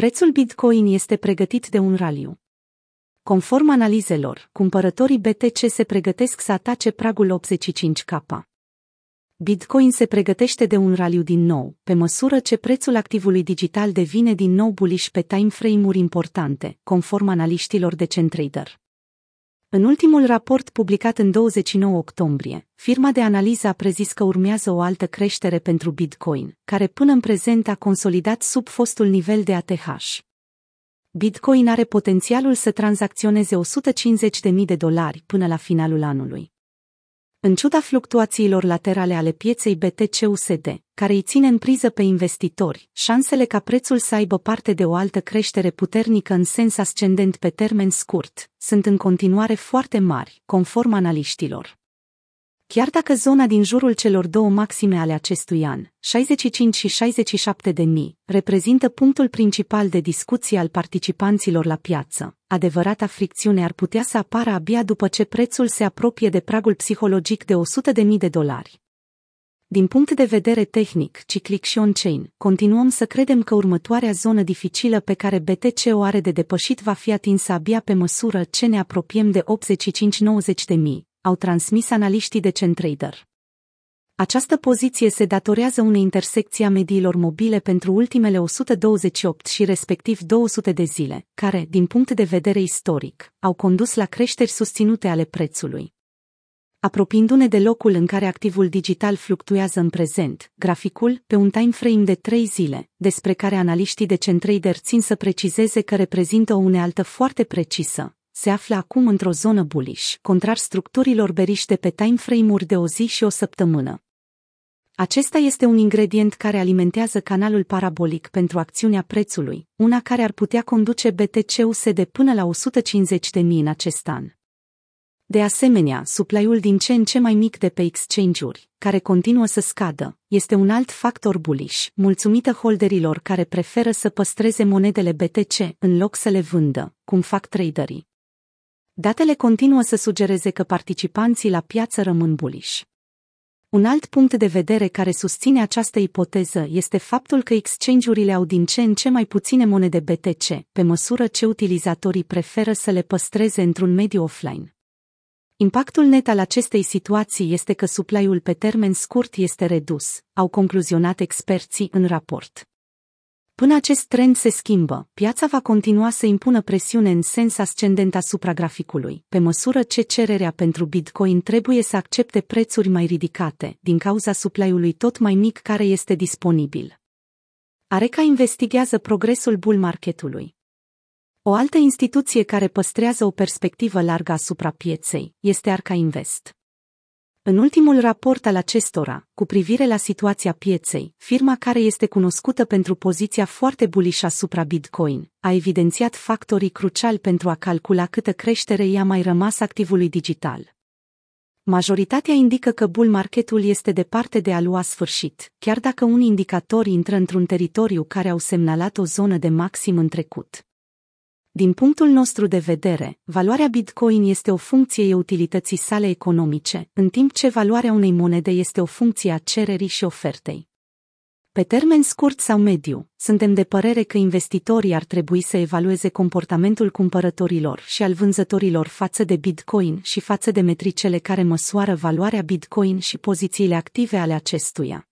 Prețul Bitcoin este pregătit de un raliu. Conform analizelor, cumpărătorii BTC se pregătesc să atace pragul 85K. Bitcoin se pregătește de un raliu din nou, pe măsură ce prețul activului digital devine din nou bullish pe timeframe-uri importante, conform analiștilor de CenTrader. În ultimul raport publicat în 29 octombrie, firma de analiză a prezis că urmează o altă creștere pentru Bitcoin, care până în prezent a consolidat sub fostul nivel de ATH. Bitcoin are potențialul să tranzacționeze 150.000 de dolari până la finalul anului. În ciuda fluctuațiilor laterale ale pieței BTC-USD, care îi ține în priză pe investitori, șansele ca prețul să aibă parte de o altă creștere puternică în sens ascendent pe termen scurt, sunt în continuare foarte mari, conform analiștilor. Chiar dacă zona din jurul celor două maxime ale acestui an, 65 și 67 de mii, reprezintă punctul principal de discuție al participanților la piață, adevărata fricțiune ar putea să apară abia după ce prețul se apropie de pragul psihologic de 100 de mii de dolari. Din punct de vedere tehnic, ciclic și on-chain, continuăm să credem că următoarea zonă dificilă pe care BTC o are de depășit va fi atinsă abia pe măsură ce ne apropiem de 85-90 de mii, au transmis analiștii de CenTrader. Această poziție se datorează unei intersecții a mediilor mobile pentru ultimele 128 și respectiv 200 de zile, care, din punct de vedere istoric, au condus la creșteri susținute ale prețului. Apropiindu-ne de locul în care activul digital fluctuează în prezent, graficul, pe un time frame de 3 zile, despre care analiștii de CenTrader țin să precizeze că reprezintă o unealtă foarte precisă, se află acum într-o zonă bullish, contrar structurilor beriște pe timeframe-uri de o zi și o săptămână. Acesta este un ingredient care alimentează canalul parabolic pentru acțiunea prețului, una care ar putea conduce BTC-USD până la 150.000 în acest an. De asemenea, supply-ul din ce în ce mai mic de pe exchange-uri, care continuă să scadă, este un alt factor bullish, mulțumită holderilor care preferă să păstreze monedele BTC în loc să le vândă, cum fac traderii. Datele continuă să sugereze că participanții la piață rămân bullish. Un alt punct de vedere care susține această ipoteză este faptul că exchange-urile au din ce în ce mai puține monede BTC, pe măsură ce utilizatorii preferă să le păstreze într-un mediu offline. Impactul net al acestei situații este că supply-ul pe termen scurt este redus, au concluzionat experții în raport. Până acest trend se schimbă, piața va continua să impună presiune în sens ascendent asupra graficului, pe măsură ce cererea pentru Bitcoin trebuie să accepte prețuri mai ridicate, din cauza supply-ului tot mai mic care este disponibil. Areca investigează progresul bull marketului. O altă instituție care păstrează o perspectivă largă asupra pieței este Arca Invest. În ultimul raport al acestora, cu privire la situația pieței, firma care este cunoscută pentru poziția foarte bullish asupra Bitcoin, a evidențiat factorii cruciali pentru a calcula câtă creștere i-a mai rămas activului digital. Majoritatea indică că bull marketul este departe de a lua sfârșit, chiar dacă unii indicatori intră într-un teritoriu care au semnalat o zonă de maxim în trecut. Din punctul nostru de vedere, valoarea Bitcoin este o funcție a utilității sale economice, în timp ce valoarea unei monede este o funcție a cererii și ofertei. Pe termen scurt sau mediu, suntem de părere că investitorii ar trebui să evalueze comportamentul cumpărătorilor și al vânzătorilor față de Bitcoin și față de metricele care măsoară valoarea Bitcoin și pozițiile active ale acestuia.